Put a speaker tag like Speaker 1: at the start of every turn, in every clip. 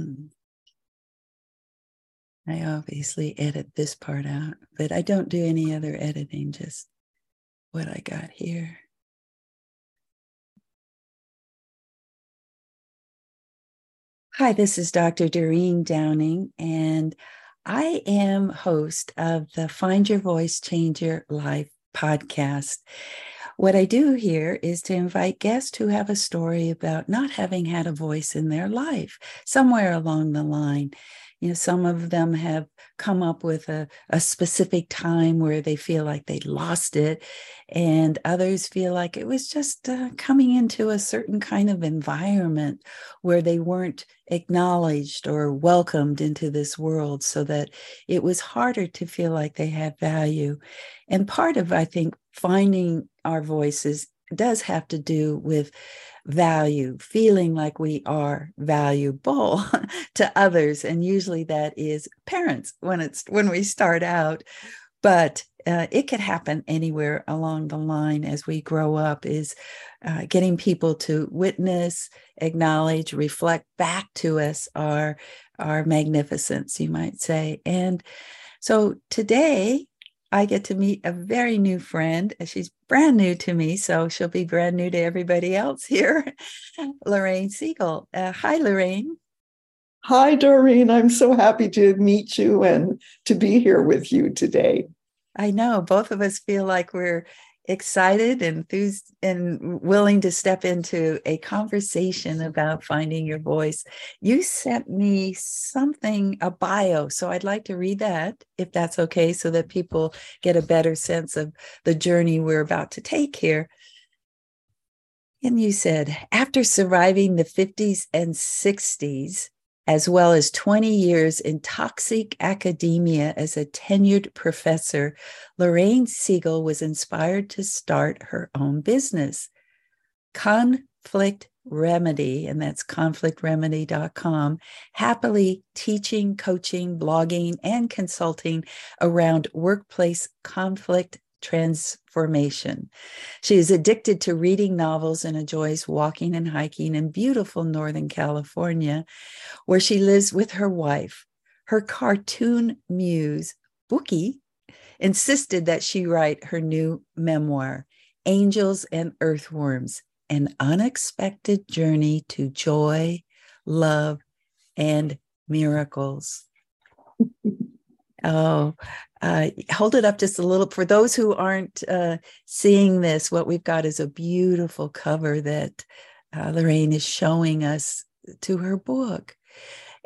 Speaker 1: Hmm. I obviously edit this part out, but I don't do any other editing, just what I got here. Hi, this is Dr. Doreen Downing, and I am host of the Find Your Voice Change Your Life podcast. What I do here is to invite guests who have a story about not having had a voice in their life somewhere along the line you know some of them have come up with a, a specific time where they feel like they lost it and others feel like it was just uh, coming into a certain kind of environment where they weren't acknowledged or welcomed into this world so that it was harder to feel like they had value. And part of i think finding our voices does have to do with value, feeling like we are valuable to others. And usually that is parents when it's when we start out. But uh, it could happen anywhere along the line as we grow up is uh, getting people to witness acknowledge reflect back to us our our magnificence you might say and so today I get to meet a very new friend. She's brand new to me, so she'll be brand new to everybody else here. Lorraine Siegel. Uh, hi, Lorraine.
Speaker 2: Hi, Doreen. I'm so happy to meet you and to be here with you today.
Speaker 1: I know both of us feel like we're excited, enthused, and willing to step into a conversation about finding your voice. You sent me something, a bio. So I'd like to read that if that's okay, so that people get a better sense of the journey we're about to take here. And you said, after surviving the 50s and 60s, as well as 20 years in toxic academia as a tenured professor, Lorraine Siegel was inspired to start her own business. Conflict Remedy, and that's conflictremedy.com, happily teaching, coaching, blogging, and consulting around workplace conflict transformation. She is addicted to reading novels and enjoys walking and hiking in beautiful Northern California, where she lives with her wife. Her cartoon muse, Bookie, insisted that she write her new memoir, Angels and Earthworms An Unexpected Journey to Joy, Love, and Miracles. Oh, uh, hold it up just a little. For those who aren't uh, seeing this, what we've got is a beautiful cover that uh, Lorraine is showing us to her book.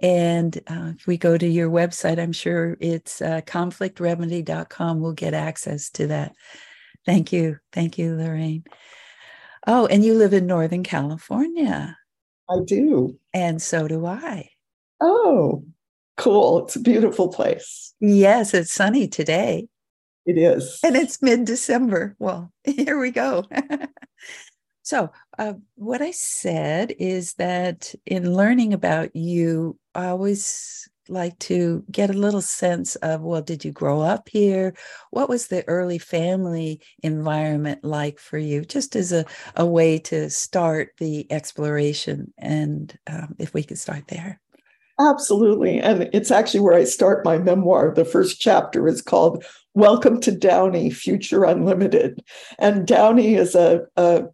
Speaker 1: And uh, if we go to your website, I'm sure it's uh, conflictremedy.com. We'll get access to that. Thank you. Thank you, Lorraine. Oh, and you live in Northern California.
Speaker 2: I do.
Speaker 1: And so do I.
Speaker 2: Oh, cool. It's a beautiful place.
Speaker 1: Yes, it's sunny today.
Speaker 2: It is.
Speaker 1: And it's mid December. Well, here we go. so, uh, what I said is that in learning about you, I always like to get a little sense of well, did you grow up here? What was the early family environment like for you? Just as a, a way to start the exploration. And um, if we could start there.
Speaker 2: Absolutely. And it's actually where I start my memoir. The first chapter is called Welcome to Downey, Future Unlimited. And Downey is a, a,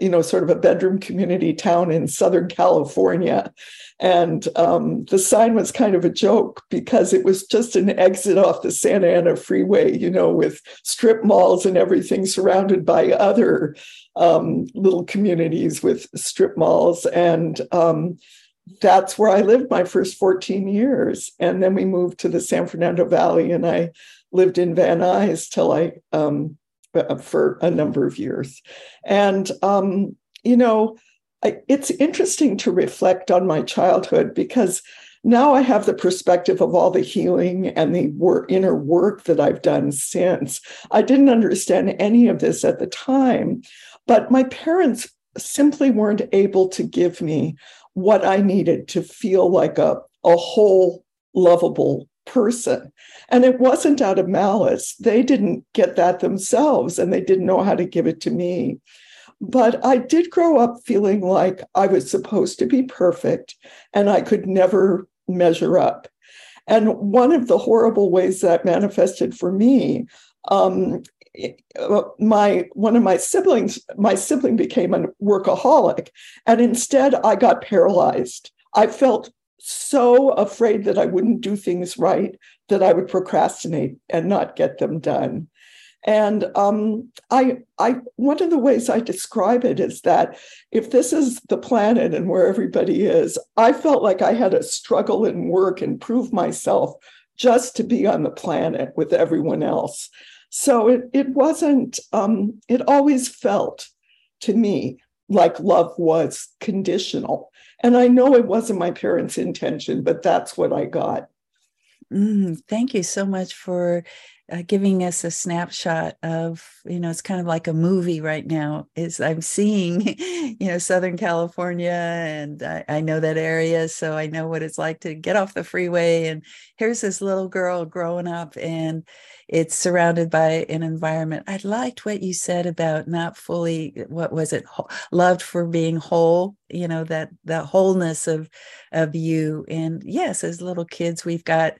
Speaker 2: you know, sort of a bedroom community town in Southern California. And um, the sign was kind of a joke because it was just an exit off the Santa Ana freeway, you know, with strip malls and everything surrounded by other um, little communities with strip malls. And um, that's where I lived my first 14 years. And then we moved to the San Fernando Valley, and I lived in Van Nuys till I, um, uh, for a number of years. And, um, you know, I, it's interesting to reflect on my childhood because now I have the perspective of all the healing and the work, inner work that I've done since. I didn't understand any of this at the time, but my parents simply weren't able to give me what I needed to feel like a, a whole, lovable person. And it wasn't out of malice. They didn't get that themselves and they didn't know how to give it to me. But I did grow up feeling like I was supposed to be perfect and I could never measure up. And one of the horrible ways that manifested for me, um, my one of my siblings, my sibling became a workaholic, and instead I got paralyzed. I felt so afraid that I wouldn't do things right that I would procrastinate and not get them done. And um, I, I, one of the ways I describe it is that if this is the planet and where everybody is, I felt like I had to struggle and work and prove myself just to be on the planet with everyone else. So it, it wasn't, um, it always felt to me like love was conditional. And I know it wasn't my parents' intention, but that's what I got.
Speaker 1: Mm, thank you so much for uh, giving us a snapshot of you know it's kind of like a movie right now is i'm seeing you know southern california and I, I, know that area so i know what it's like to get off the freeway and here's this little girl growing up and it's surrounded by an environment. I liked what you said about not fully what was it loved for being whole you know that the wholeness of of you and yes as little kids we've got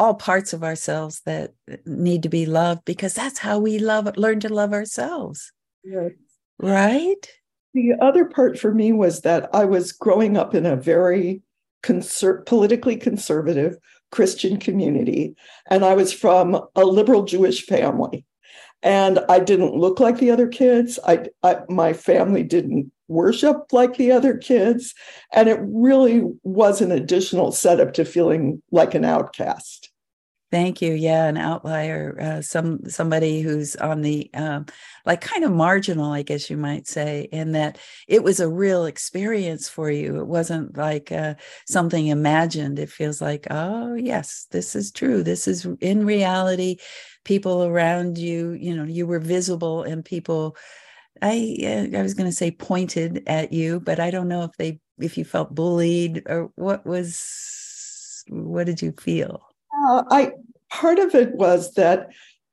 Speaker 1: all parts of ourselves that need to be loved because that's how we love learn to love ourselves. Yes. right?
Speaker 2: The other part for me was that i was growing up in a very conser- politically conservative christian community and i was from a liberal jewish family. And i didn't look like the other kids. I, I my family didn't worship like the other kids. And it really was an additional setup to feeling like an outcast
Speaker 1: Thank you. Yeah, an outlier, uh, some somebody who's on the um, like kind of marginal, I guess you might say, in that it was a real experience for you. It wasn't like uh, something imagined. It feels like, oh yes, this is true. This is in reality. People around you, you know, you were visible, and people. I I was going to say pointed at you, but I don't know if they if you felt bullied or what was what did you feel?
Speaker 2: Uh, I part of it was that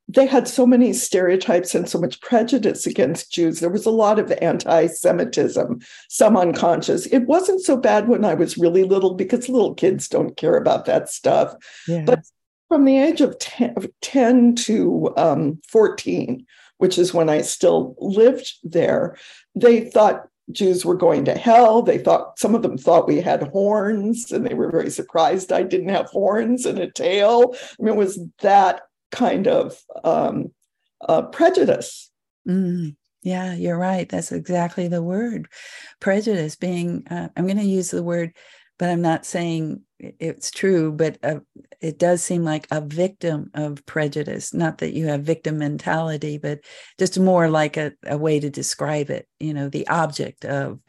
Speaker 2: they had so many stereotypes and so much prejudice against Jews. There was a lot of anti Semitism, some unconscious. It wasn't so bad when I was really little because little kids don't care about that stuff. Yeah. But from the age of 10, 10 to um, 14, which is when I still lived there, they thought Jews were going to hell. They thought some of them thought we had horns, and they were very surprised I didn't have horns and a tail. I mean, it was that kind of um, uh, prejudice.
Speaker 1: Mm, yeah, you're right. That's exactly the word prejudice. Being, uh, I'm going to use the word but I'm not saying it's true, but uh, it does seem like a victim of prejudice. Not that you have victim mentality, but just more like a, a way to describe it, you know, the object of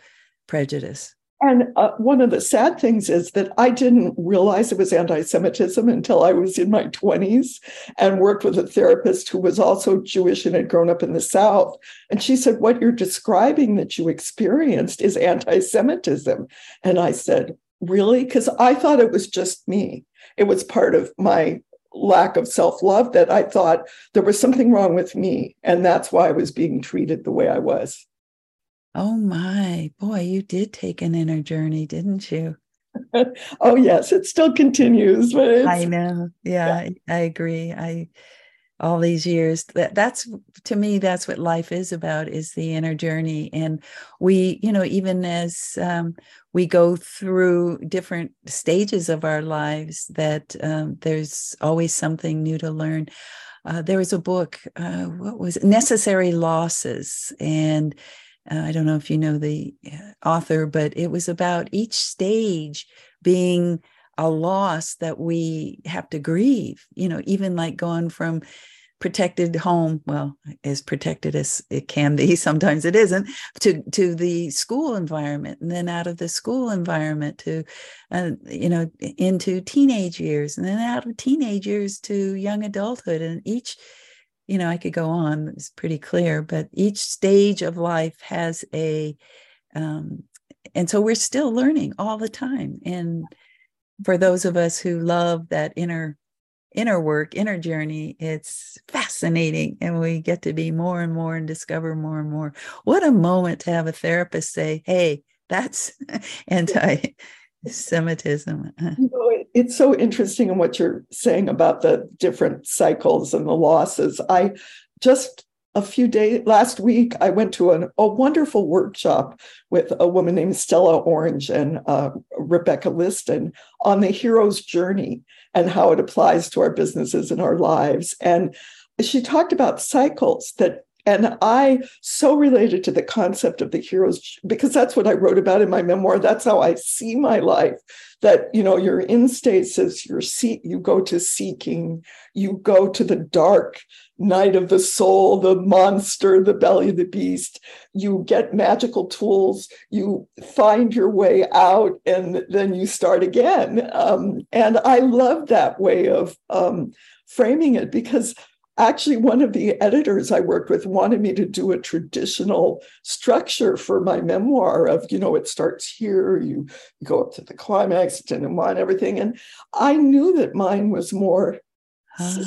Speaker 1: prejudice.
Speaker 2: And uh, one of the sad things is that I didn't realize it was anti Semitism until I was in my 20s and worked with a therapist who was also Jewish and had grown up in the South. And she said, What you're describing that you experienced is anti Semitism. And I said, really? Because I thought it was just me. It was part of my lack of self love that I thought there was something wrong with me. And that's why I was being treated the way I was.
Speaker 1: Oh my boy, you did take an inner journey, didn't you?
Speaker 2: oh yes, it still continues. But
Speaker 1: I know. Yeah, yeah, I agree. I all these years. That that's to me that's what life is about is the inner journey. And we you know even as um, we go through different stages of our lives that um, there's always something new to learn. Uh, there was a book uh, what was it? necessary losses. And uh, i don't know if you know the uh, author but it was about each stage being a loss that we have to grieve you know even like going from protected home well as protected as it can be sometimes it isn't to to the school environment and then out of the school environment to uh, you know into teenage years and then out of teenage years to young adulthood and each you know i could go on it's pretty clear but each stage of life has a um, and so we're still learning all the time and for those of us who love that inner inner work, inner journey, it's fascinating. And we get to be more and more and discover more and more. What a moment to have a therapist say, hey, that's anti Semitism.
Speaker 2: You know, it's so interesting in what you're saying about the different cycles and the losses. I just a few days last week, I went to an, a wonderful workshop with a woman named Stella Orange and uh, Rebecca Liston on the hero's journey and how it applies to our businesses and our lives. And she talked about cycles that and I so related to the concept of the heroes because that's what I wrote about in my memoir. That's how I see my life. That you know, you're in stasis, you're see, you go to seeking, you go to the dark night of the soul, the monster, the belly of the beast. You get magical tools, you find your way out, and then you start again. Um, and I love that way of um, framing it because actually one of the editors i worked with wanted me to do a traditional structure for my memoir of you know it starts here you go up to the climax and everything. And i knew that mine was more huh.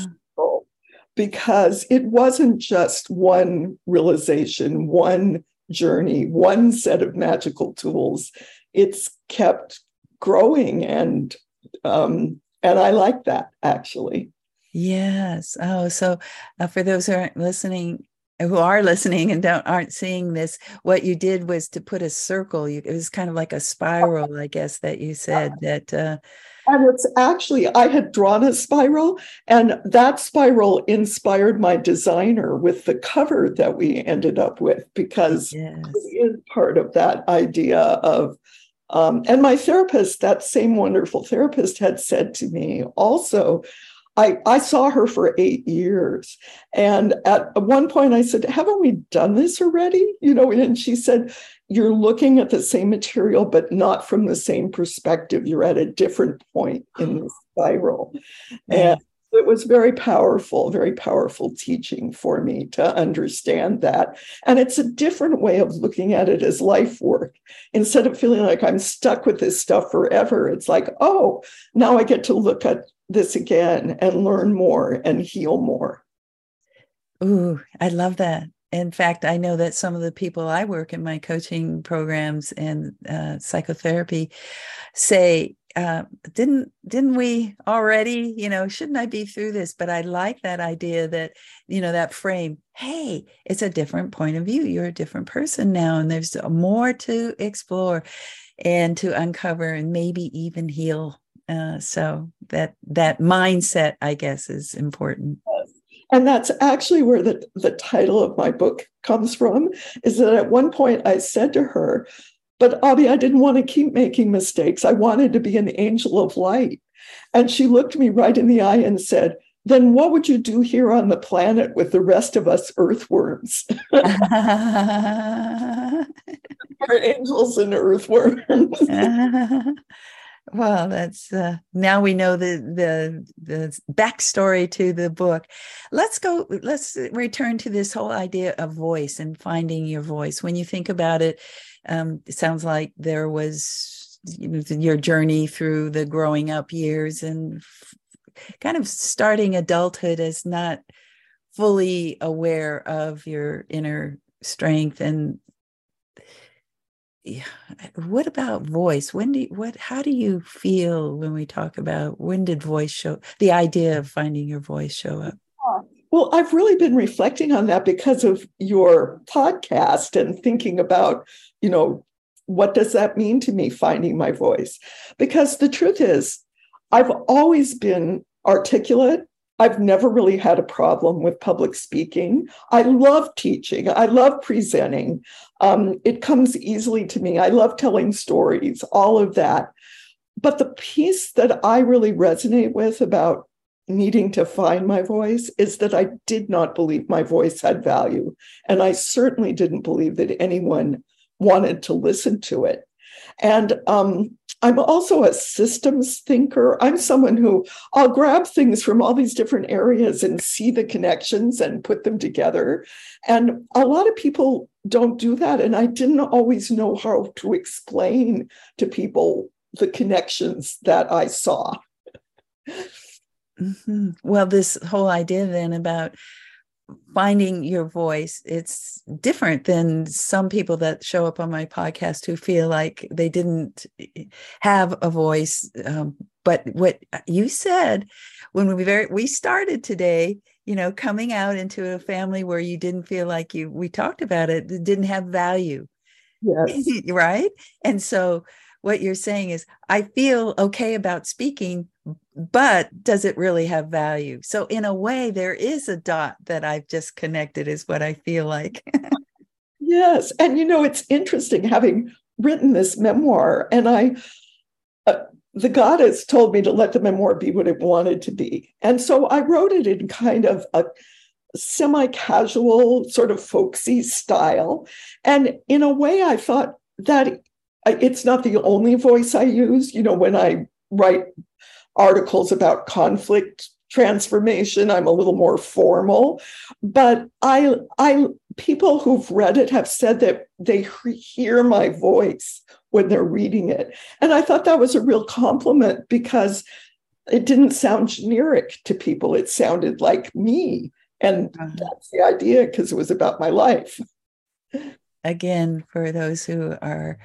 Speaker 2: because it wasn't just one realization one journey one set of magical tools. It's kept growing and um, and i like that actually
Speaker 1: Yes. Oh, so uh, for those who aren't listening, who are listening and don't aren't seeing this, what you did was to put a circle. You, it was kind of like a spiral, I guess that you said that. Uh,
Speaker 2: and it's actually I had drawn a spiral, and that spiral inspired my designer with the cover that we ended up with because yes. it is part of that idea of um, and my therapist, that same wonderful therapist, had said to me also, I, I saw her for eight years. And at one point I said, Haven't we done this already? You know, and she said, You're looking at the same material, but not from the same perspective. You're at a different point in the spiral. And it was very powerful, very powerful teaching for me to understand that. And it's a different way of looking at it as life work. Instead of feeling like I'm stuck with this stuff forever, it's like, oh, now I get to look at this again and learn more and heal more.
Speaker 1: Ooh, I love that. In fact, I know that some of the people I work in my coaching programs and uh, psychotherapy say, uh, "Didn't didn't we already? You know, shouldn't I be through this?" But I like that idea that you know that frame. Hey, it's a different point of view. You're a different person now, and there's more to explore and to uncover, and maybe even heal uh, so that that mindset, I guess, is important.
Speaker 2: And that's actually where the, the title of my book comes from. Is that at one point I said to her, but Abby, I didn't want to keep making mistakes. I wanted to be an angel of light. And she looked me right in the eye and said, then what would you do here on the planet with the rest of us earthworms? We're angels and earthworms.
Speaker 1: Well, that's uh, now we know the the the backstory to the book. Let's go. Let's return to this whole idea of voice and finding your voice. When you think about it, um, it sounds like there was you know, your journey through the growing up years and kind of starting adulthood as not fully aware of your inner strength and. Eh, what about voice? When do you, what how do you feel when we talk about when did voice show the idea of finding your voice show up?
Speaker 2: Well i've really been reflecting on that because of your podcast and thinking about you know what does that mean to me finding my voice? Because the truth is i've always been articulate I've never really had a problem with public speaking. I love teaching. I love presenting. Um, it comes easily to me. I love telling stories, all of that. But the piece that I really resonate with about needing to find my voice is that I did not believe my voice had value. And I certainly didn't believe that anyone wanted to listen to it. And um, I'm also a systems thinker. I'm someone who I'll grab things from all these different areas and see the connections and put them together. And a lot of people don't do that. And I didn't always know how to explain to people the connections that I saw.
Speaker 1: Mm-hmm. Well, this whole idea then about finding your voice it's different than some people that show up on my podcast who feel like they didn't eh, have a voice um, but what you said when we very we started today you know coming out into a family where you didn't feel like you we talked about it, it didn't have value.
Speaker 2: Yes.
Speaker 1: Right? And so what you're saying is i feel okay about speaking but does it really have value so in a way there is a dot that i've just connected is what i feel like
Speaker 2: yes and you know it's interesting having written this memoir and i uh, the goddess told me to let the memoir be what it wanted to be. And so I wrote it in kind of a semi casual, sort of folksy style. And in a way, I thought that it's not the only voice I use. You know, when I write articles about conflict transformation, I'm a little more formal. But I, I, people who've read it have said that they hear my voice when they're reading it. And I thought that was a real compliment because it didn't sound generic to people. It sounded like me. And uh-huh. that's the idea because it was about my life.
Speaker 1: Again, for those who are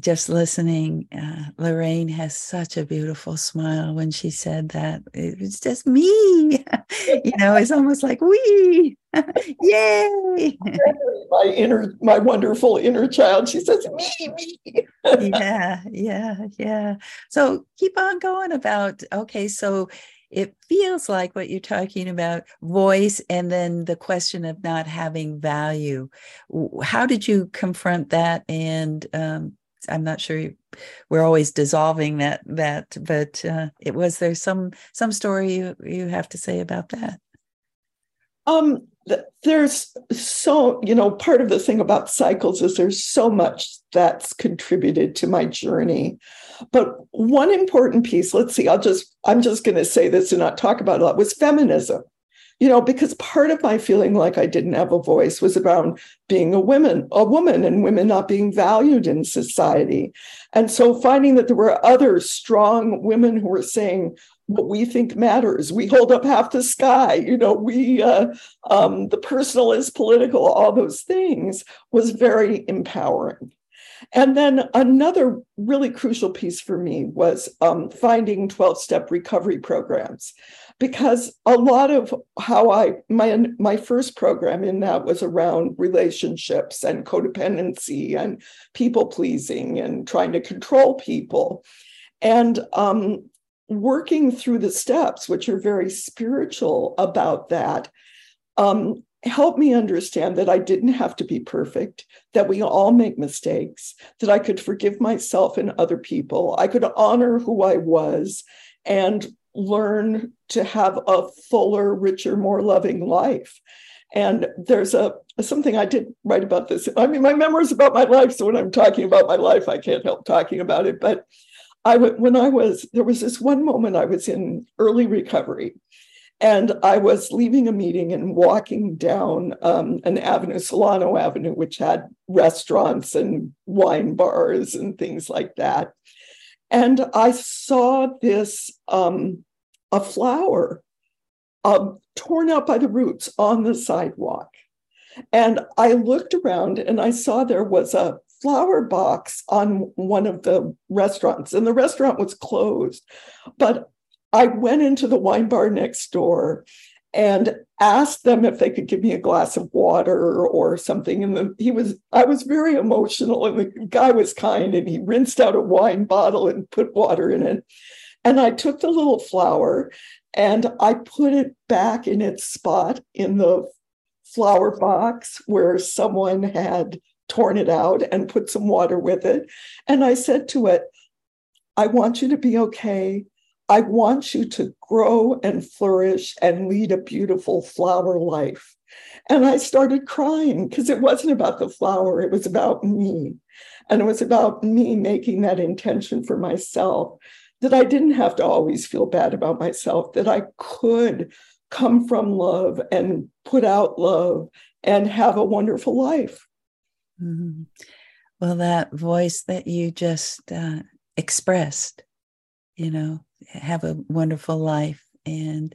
Speaker 1: just listening, uh, Lorraine has such a beautiful smile when she said that. It was just me, you know, it's almost like we, yay.
Speaker 2: My inner, my wonderful inner child. She says, me, me.
Speaker 1: yeah, yeah, yeah. So keep on going about, okay, so it feels like what you're talking about voice and then the question of not having value how did you confront that and um, I'm not sure we're always dissolving that that, but uh, it was there some some story you you have to say about that.
Speaker 2: Um, there's so you know part of the thing about cycles is there's so much that's contributed to my journey but one important piece let's see i'll just i'm just going to say this and not talk about a lot was feminism you know because part of my feeling like i didn't have a voice was about being a woman a woman and women not being valued in society. And so finding that there were other strong women who were saying what we think matters. We hold up half the sky. You know we uh, um, the personal is political all those things was very empowering and then another really crucial piece for me was um, finding 12 step recovery programs because a lot of how I my my first program in that was around relationships and codependency and people pleasing and trying to control people, and um, working through the steps, which are very spiritual about that. Um, helped me understand that I didn't have to be perfect, that we all make mistakes, that I could forgive myself and other people. I could honor who I was and learn to have a fuller, richer, more loving life. And there's a something I did write about this. I mean, my memoir is about my life, so when I'm talking about my life, I can't help talking about it. But I when I was there was this one moment I was in early recovery, and I was leaving a meeting and walking down um, an avenue, Solano Avenue, which had restaurants and wine bars and things like that. And I saw this um, a flower um, torn out by the roots on the sidewalk. And I looked around and I saw there was a flower box on one of the restaurants, and the restaurant was closed. But I went into the wine bar next door and asked them if they could give me a glass of water or something. And the, he was, I was very emotional, and the guy was kind, and he rinsed out a wine bottle and put water in it. And I took the little flower and I put it back in its spot in the flower box where someone had torn it out and put some water with it. And I said to it, I want you to be okay. I want you to grow and flourish and lead a beautiful flower life. And I started crying because it wasn't about the flower, it was about me. And it was about me making that intention for myself that I didn't have to always feel bad about myself, that I could come from love and put out love and have a wonderful life.
Speaker 1: Mm-hmm. Well, that voice that you just uh, expressed, you know, have a wonderful life. and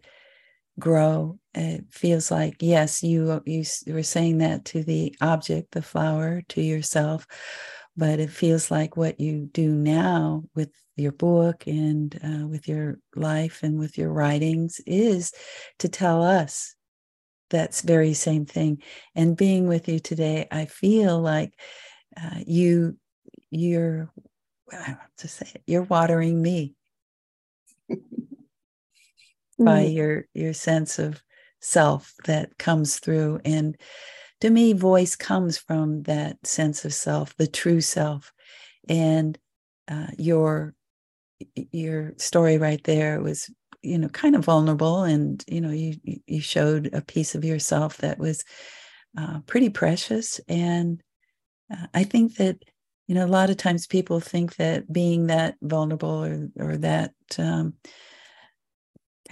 Speaker 1: grow. It feels like yes, you you were saying that to the object, the flower, to yourself, but it feels like what you do now with your book and uh, with your life and with your writings is to tell us that very same thing. And being with you today, I feel like uh, you you're I have to say it, you're watering me by mm. your your sense of self that comes through. And to me voice comes from that sense of self the true self. And uh, your your story right there was you know kind of vulnerable and you know you you showed a piece of yourself that was uh, pretty precious. And uh, i think that you know a lot of times people think that being that vulnerable or or that um,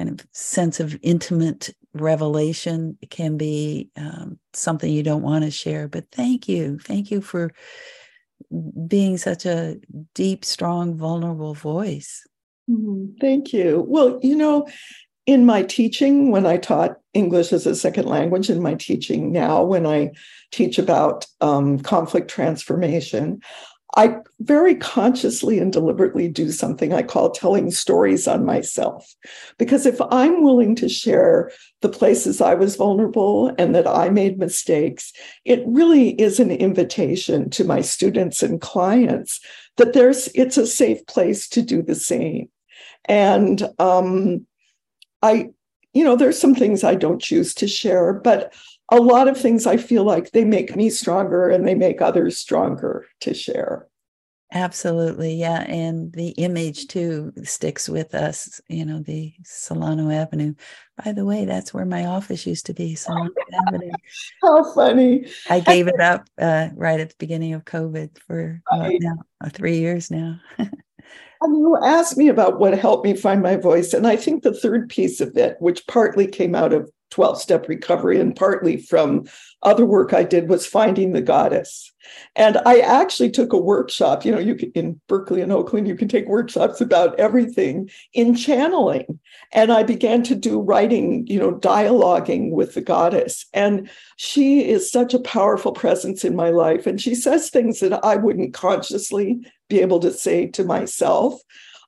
Speaker 1: kind of sense of intimate revelation it can be um, something you don't want to share. But thank you. Thank you for being such a deep, strong, vulnerable voice.
Speaker 2: Mm-hmm. Thank you. Well, you know, in my teaching, when I taught English as a second language, in my teaching now, when I teach about um, conflict transformation, I very consciously and deliberately do something I call telling stories on myself. Because if I'm willing to share the places I was vulnerable and that I made mistakes, it really is an invitation to my students and clients that there's it's a safe place to do the same. And um, I, you know, there's some things I don't choose to share, but a lot of things I feel like they make me stronger and they make others stronger to share.
Speaker 1: Absolutely. Yeah. And the image too sticks with us, you know, the Solano Avenue. By the way, that's where my office used to be, Solano Avenue.
Speaker 2: How funny.
Speaker 1: I gave it up uh, right at the beginning of COVID for right. now, uh, three years now.
Speaker 2: And you asked me about what helped me find my voice. And I think the third piece of it, which partly came out of 12 step recovery and partly from other work I did, was finding the goddess. And I actually took a workshop. You know, you can, in Berkeley and Oakland, you can take workshops about everything in channeling. And I began to do writing, you know, dialoguing with the goddess. And she is such a powerful presence in my life. And she says things that I wouldn't consciously be able to say to myself.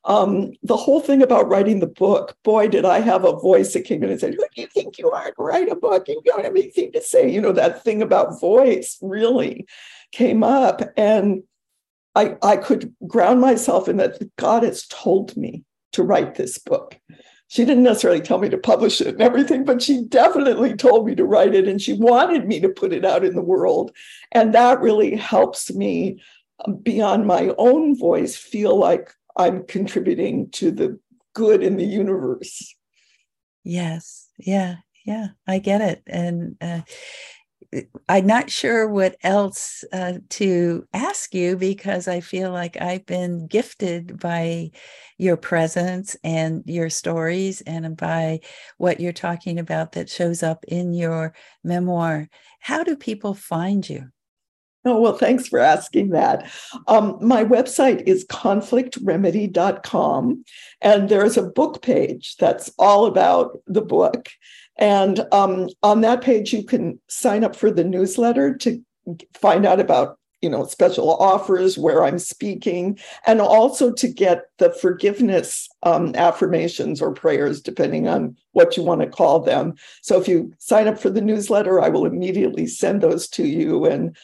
Speaker 2: Um, the whole thing about writing the book, boy, did I have a voice that came in and said, Who do you think you are to write a book? You don't have anything to say. You know, that thing about voice really came up. And I, I could ground myself in that goddess told me to write this book. She didn't necessarily tell me to publish it and everything, but she definitely told me to write it and she wanted me to put it out in the world. And that really helps me beyond my own voice feel like I'm contributing to the good in the universe.
Speaker 1: Yes. Yeah. Yeah. I get it. And uh, I'm not sure what else uh, to ask you because I feel like I've been gifted by your presence and your stories and by what you're talking about that shows up in your memoir. How do people find you?
Speaker 2: Oh, well, thanks for asking that. Um, my website is conflictremedy.com, and there's a book page that's all about the book. And um, on that page, you can sign up for the newsletter to find out about you know special offers where i'm speaking and also to get the forgiveness um, affirmations or prayers depending on what you want to call them so if you sign up for the newsletter i will immediately send those to you and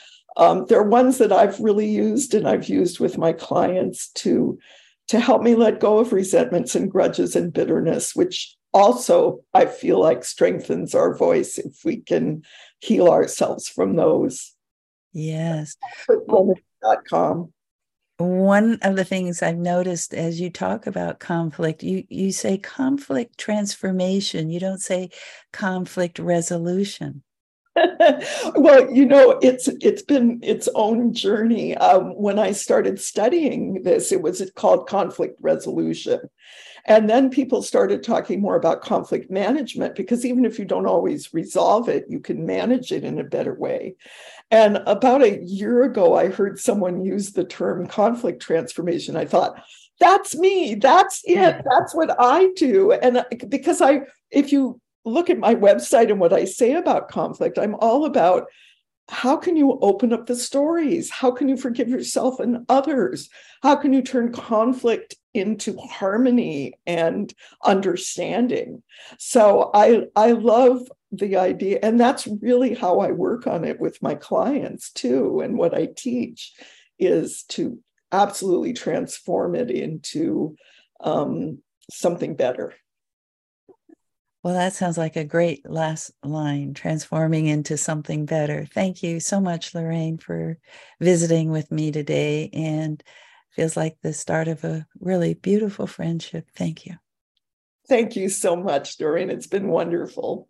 Speaker 2: um, they're ones that I've really used and I've used with my clients to, to help me let go of resentments and grudges and bitterness, which also I feel like strengthens our voice if we can heal ourselves from those.
Speaker 1: Yes.
Speaker 2: .com.
Speaker 1: One of the things I've noticed as you talk about conflict, you, you say conflict transformation. You don't say conflict resolution.
Speaker 2: Well, you know, it's it's been its own journey. Um, when I started studying this, it was called conflict resolution. And then people started talking more about conflict management because even if you don't always resolve it, you can manage it in a better way. And about a year ago, I heard someone use the term conflict transformation. I thought, that's me. That's it. That's what I do. And because I, if you look at my website and what I say about conflict, I'm all about how can you open up the stories? How can you forgive yourself and others? How can you turn conflict into harmony and understanding? So I I love the idea and that's really how I work on it with my clients too and what I teach is to absolutely transform it into um, something better.
Speaker 1: Well, that sounds like a great last line, transforming into something better. Thank you so much, Lorraine, for visiting with me today. And feels like the start of a really beautiful friendship. Thank you.
Speaker 2: Thank you so much, Doreen. It's been wonderful.